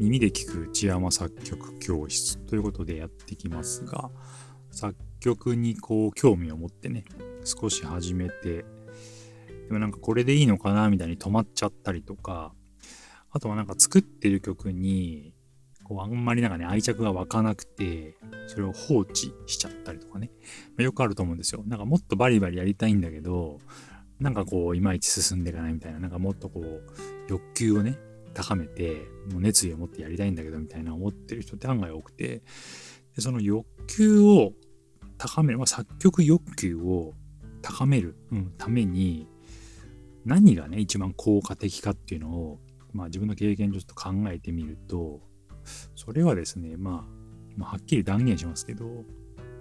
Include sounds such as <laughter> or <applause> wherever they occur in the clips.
耳で聞く内山作曲教室ということでやってきますが、作曲にこう興味を持ってね、少し始めて、でもなんかこれでいいのかなみたいに止まっちゃったりとか、あとはなんか作ってる曲に、こうあんまりなんかね、愛着が湧かなくて、それを放置しちゃったりとかね、まあ、よくあると思うんですよ。なんかもっとバリバリやりたいんだけど、なんかこう、いまいち進んでいかないみたいな、なんかもっとこう、欲求をね、高めて、もう熱意を持ってやりたいんだけど、みたいな思ってる人って案外多くて、でその欲求を高める、まあ、作曲欲求を高める、うん、ために、何がね、一番効果的かっていうのを、まあ自分の経験ちょっと考えてみると、それはですね、まあ、まあ、はっきり断言しますけど、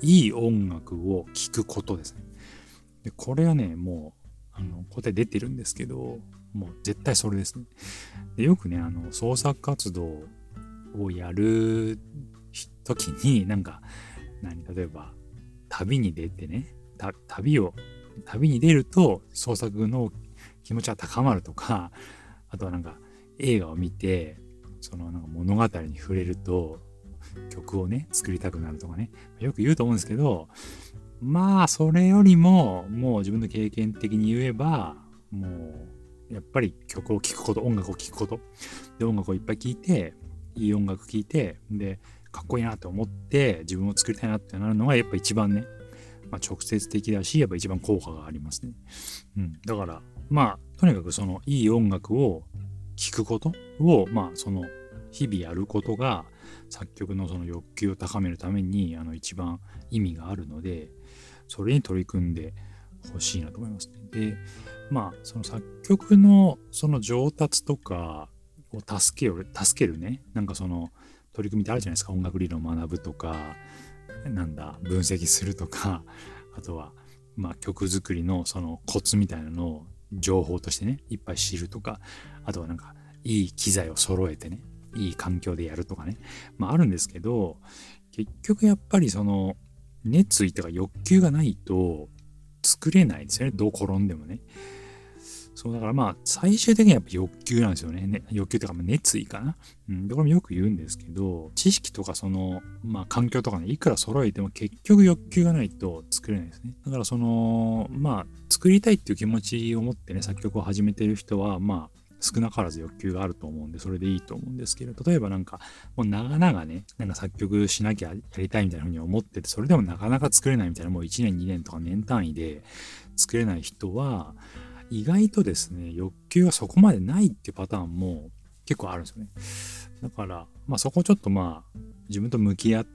いい音楽を聴くことですね。でこれはね、もう、あの、答え出てるんですけど、もう絶対それですね。でよくね、あの、創作活動をやる時に、なんか、何、例えば、旅に出てね、旅を、旅に出ると創作の気持ちが高まるとか、あとはなんか映画を見て、そのなんか物語に触れると曲をね、作りたくなるとかね、よく言うと思うんですけど、まあ、それよりも、もう自分の経験的に言えば、もう、やっぱり曲を聴くこと、音楽を聴くこと。で、音楽をいっぱい聴いて、いい音楽聴いて、で、かっこいいなと思って、自分を作りたいなってなるのが、やっぱ一番ね、まあ、直接的だし、やっぱ一番効果がありますね。うん。だから、まあ、とにかくその、いい音楽を聴くことを、まあ、その、日々やることが、作曲のその欲求を高めるために、あの、一番意味があるので、それに取り組んでほしいなと思いますね。で、まあ、その作曲のその上達とかを助ける、助けるね、なんかその取り組みってあるじゃないですか。音楽理論を学ぶとか、なんだ、分析するとか、あとは、まあ、曲作りのそのコツみたいなのを情報としてね、いっぱい知るとか、あとはなんか、いい機材を揃えてね、いい環境でやるとかね、まああるんですけど、結局やっぱりその、熱意とか欲求がないと作れないですよね。どう転んでもね。そう、だからまあ、最終的にはやっぱ欲求なんですよね。ね欲求とか熱意かな。うん。で、これもよく言うんですけど、知識とかその、まあ、環境とかね、いくら揃えても結局欲求がないと作れないですね。だからその、まあ、作りたいっていう気持ちを持ってね、作曲を始めてる人は、まあ、少なからず欲求があると思うんで、それでいいと思うんですけど、例えばなんか、もう長々ね、なんか作曲しなきゃやりたいみたいなふうに思ってて、それでもなかなか作れないみたいな、もう1年2年とか年単位で作れない人は、意外とですね、欲求がそこまでないっていうパターンも結構あるんですよね。だから、まあそこちょっとまあ、自分と向き合う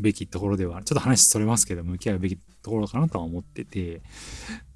べきところでは、ちょっと話それますけど、向き合うべきところかなとは思ってて、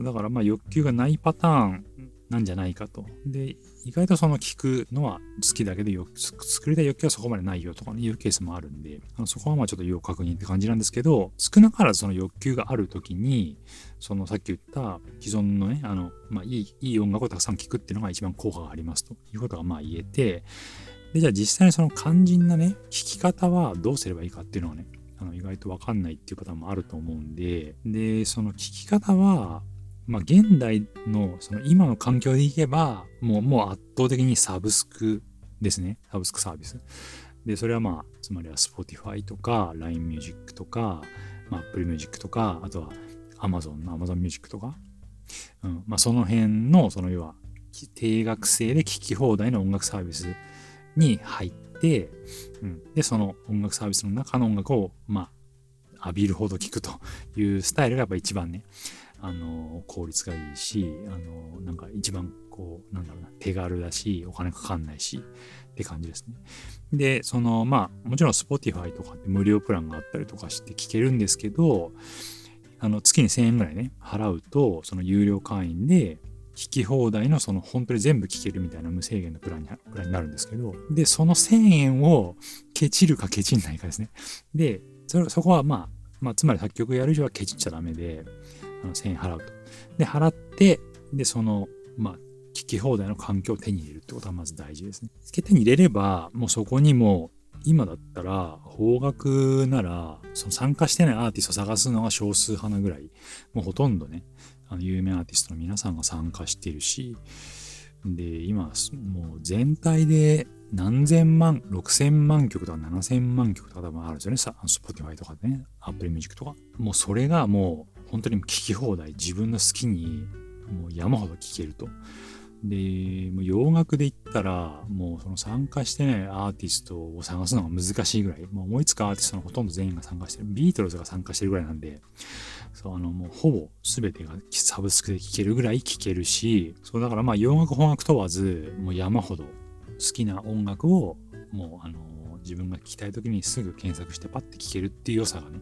だからまあ欲求がないパターンなんじゃないかと。で、意外とその聞くのは好きだけど、作りたい欲求はそこまでないよとかね、いうケースもあるんで、あのそこはまあちょっと要確認って感じなんですけど、少なからずその欲求がある時に、そのさっき言った既存のね、あの、まあいい、いい音楽をたくさん聴くっていうのが一番効果がありますということがまあ言えて、で、じゃあ実際にその肝心なね、聞き方はどうすればいいかっていうのはね、あの意外とわかんないっていうパターンもあると思うんで、で、その聞き方は、まあ、現代のその今の環境でいけば、もう、もう圧倒的にサブスクですね。サブスクサービス。で、それはまあ、つまりは Spotify とか LINE Music とか、まあ、Apple Music とか、あとは Amazon の Amazon Music とか、うん、まあ、その辺の、その要は、定額制で聴き放題の音楽サービスに入って、うん、で、その音楽サービスの中の音楽を、まあ、浴びるほど聴くというスタイルがやっぱ一番ね、あの、効率がいいし、あの、なんか一番こう、なんだろうな、手軽だし、お金かかんないし、って感じですね。で、その、まあ、もちろん Spotify とかって無料プランがあったりとかして聞けるんですけど、あの、月に1000円ぐらいね、払うと、その有料会員で、聞き放題のその本当に全部聞けるみたいな無制限のプランにプランになるんですけど、で、その1000円をケチるかケチんないかですね。で、そこはまあ、まあ、つまり作曲やる以上はケチっちゃダメで、あの1000円払うと。で、払って、で、その、まあ、聞き放題の環境を手に入れるってことはまず大事ですね。手に入れれば、もうそこにも、今だったら、方角なら、その参加してないアーティストを探すのが少数派なぐらい、もうほとんどね、あの有名アーティストの皆さんが参加してるし、で、今、もう全体で、何千万、6000万曲とか7000万曲とか多分あるんですよね。さ、Spotify とかね、Apple Music とか。もうそれがもう本当に聴き放題、自分の好きにもう山ほど聴けると。で、もう洋楽で言ったら、もうその参加してないアーティストを探すのが難しいぐらい、もう思いつくアーティストのほとんど全員が参加してる。ビートルズが参加してるぐらいなんで、そう、あの、もうほぼ全てがサブスクで聴けるぐらい聴けるし、そう、だからまあ洋楽、邦楽問わず、もう山ほど好きな音楽を、もうあの、自分が聴きたい時にすぐ検索してパッて聴けるっていう良さがね、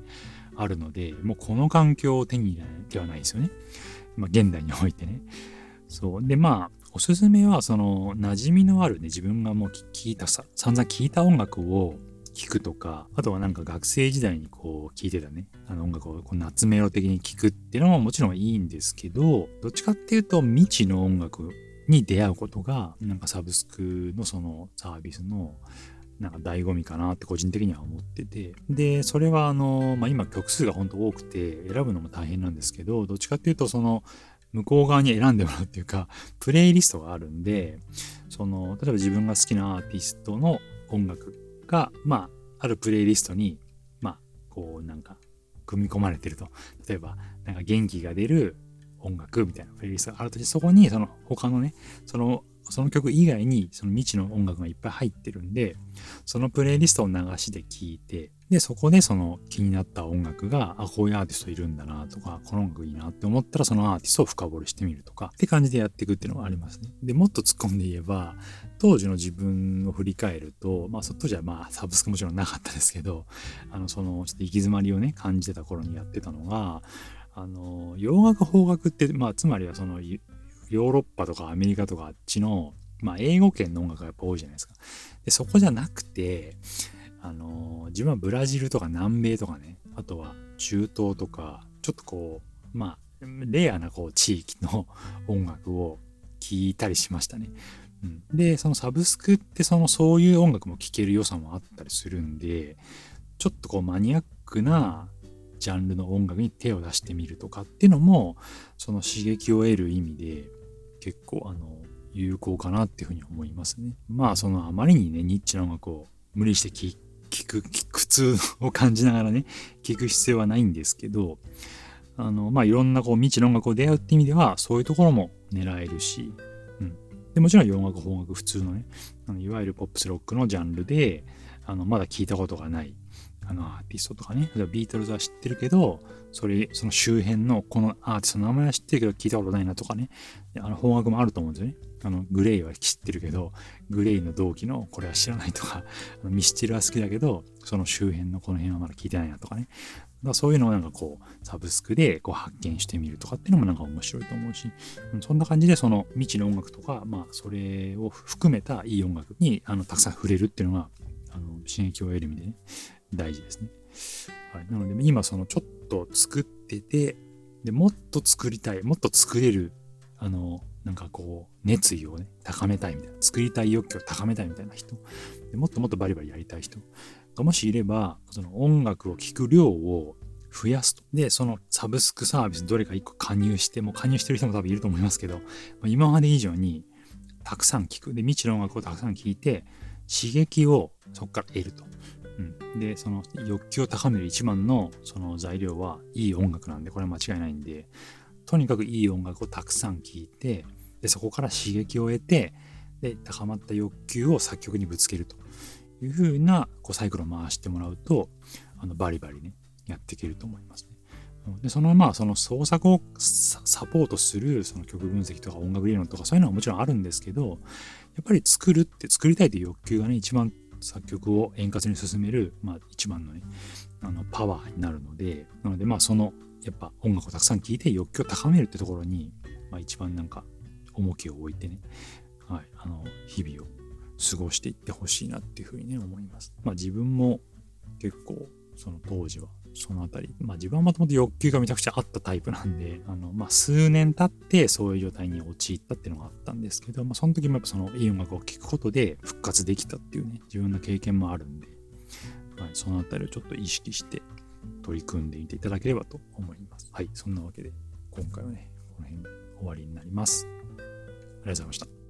あるので、もうこの環境を手に入れないではないですよね。まあ現代においてね。そう。で、まあ、おすすめは、その、馴染みのあるね、自分がもう聞いたさ、散々聞いた音楽を聞くとか、あとはなんか学生時代にこう聞いてたね、あの音楽をこう夏メロ的に聞くっていうのももちろんいいんですけど、どっちかっていうと未知の音楽に出会うことが、なんかサブスクのそのサービスのなんか醍醐味かなって個人的には思ってて。で、それはあの、まあ、今曲数が本当多くて選ぶのも大変なんですけど、どっちかっていうとその向こう側に選んでもらうっていうか、プレイリストがあるんで、その、例えば自分が好きなアーティストの音楽が、まあ、あるプレイリストに、まあ、こう、なんか、組み込まれてると。例えば、なんか元気が出る音楽みたいなプレイリストがあるとして、そこに、その他のね、そのその曲以外にその未知の音楽がいっぱい入ってるんで、そのプレイリストを流しで聴いて、で、そこでその気になった音楽が、あ、こういうアーティストいるんだなとか、この音楽いいなって思ったらそのアーティストを深掘りしてみるとか、って感じでやっていくっていうのがありますね。で、もっと突っ込んで言えば、当時の自分を振り返ると、まあ、そ当時はまあ、サブスクもちろんなかったですけど、あの、その、ちょっと行き詰まりをね、感じてた頃にやってたのが、あの、洋楽、邦楽って、まあ、つまりはその、ヨーロッパとかアメリカとかあっちの、まあ、英語圏の音楽がやっぱ多いじゃないですか。で、そこじゃなくて、あのー、自分はブラジルとか南米とかね、あとは中東とか、ちょっとこう、まあ、レアなこう地域の <laughs> 音楽を聴いたりしましたね。うん、で、そのサブスクってそのそういう音楽も聴ける良さもあったりするんで、ちょっとこうマニアックなジャンルの音楽に手を出してみるとかっていうのも、その刺激を得る意味で結構あの、有効かなっていうふうに思いますね。まあそのあまりにね、ニッチな音楽を無理して聴く、苦痛を感じながらね、聴く必要はないんですけど、あの、まあいろんなこう未知の音楽を出会うって意味では、そういうところも狙えるし、うん。で、もちろん洋楽、邦楽、普通のね、あのいわゆるポップスロックのジャンルで、あの、まだ聞いたことがない、あのアーティストとかね、ビートルズは知ってるけど、それ、その周辺のこのアーティストの名前は知ってるけど聞いたことないなとかね、あの、邦楽もあると思うんですよね。あの、グレイは知ってるけど、グレイの同期のこれは知らないとか、あのミスチルは好きだけど、その周辺のこの辺はまだ聞いてないなとかね。だそういうのをなんかこう、サブスクでこう発見してみるとかっていうのもなんか面白いと思うし、そんな感じでその未知の音楽とか、まあそれを含めたいい音楽にあのたくさん触れるっていうのが、あの刺激を得る意味でね、大事ですね。はい、なので今そのちょっと作ってて、でもっと作りたい、もっと作れる、あの、なんかこう、熱意をね、高めたいみたいな、作りたい欲求を高めたいみたいな人、でもっともっとバリバリやりたい人がもしいれば、その音楽を聴く量を増やすと。で、そのサブスクサービスどれか一個加入して、も加入してる人も多分いると思いますけど、今まで以上にたくさん聴く。で、未知の音楽をたくさん聴いて、刺激をそこから得ると。うん、で、その欲求を高める一番のその材料はいい音楽なんで、これは間違いないんで、とにかくいい音楽をたくさん聴いて、で、そこから刺激を得て、で、高まった欲求を作曲にぶつけるというふうなこうサイクルを回してもらうと、あのバリバリね、やっていけると思います。で、そのまあ、その創作をサポートするその曲分析とか音楽理論とかそういうのはもちろんあるんですけど、やっぱり作るって、作りたいという欲求がね、一番作曲を円滑に進める、まあ、一番のね、あの、パワーになるので、なので、まあ、その、やっぱ音楽をたくさん聴いて欲求を高めるってところに、まあ、一番なんか、重きを置いてね、はい、あの、日々を過ごしていってほしいなっていうふうにね、思います。まあ、自分も結構、その当時は、そのあたり、まあ自分はもともと欲求がめちゃくちゃあったタイプなんで、あの、まあ数年経ってそういう状態に陥ったっていうのがあったんですけど、まあその時もやっぱそのいい音楽を聴くことで復活できたっていうね、自分の経験もあるんで、はい、そのあたりをちょっと意識して取り組んでいていただければと思います。はい、そんなわけで今回はね、この辺で終わりになります。ありがとうございました。